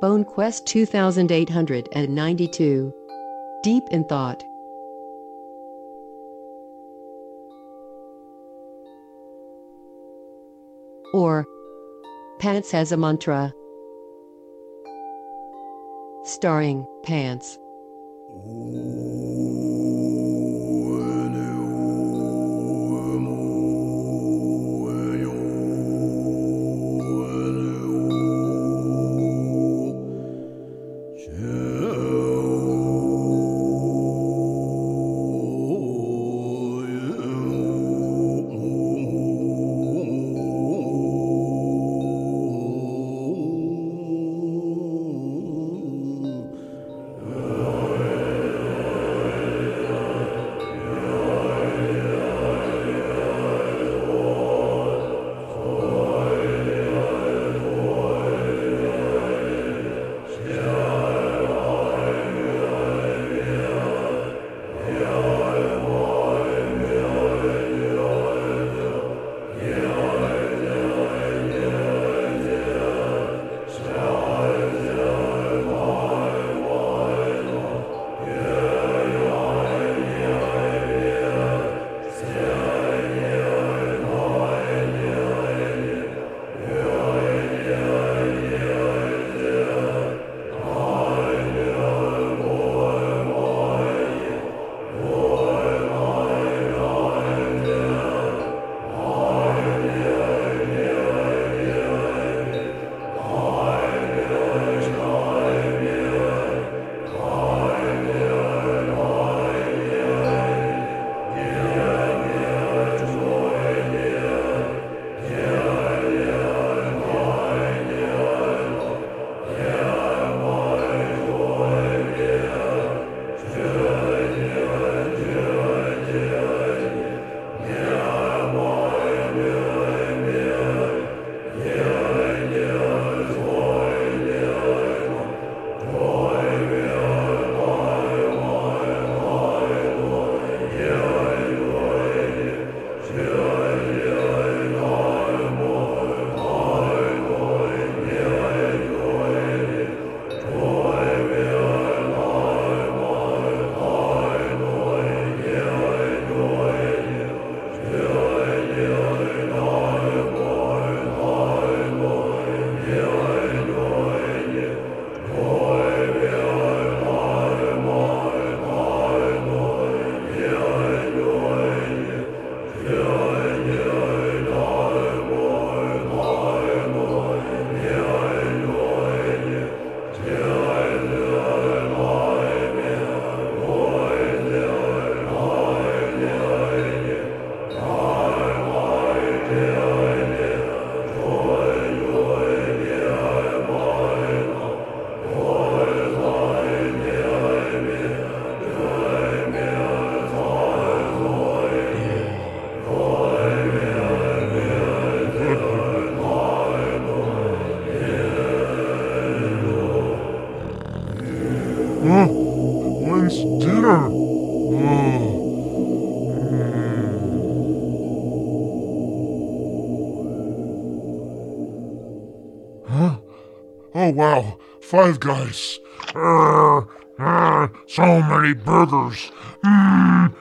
Phone Quest 2892. Deep in thought. Or Pants has a mantra. Starring Pants. Huh? Huh? Oh wow, Five Guys. Arr, arr, so many burgers. Mm.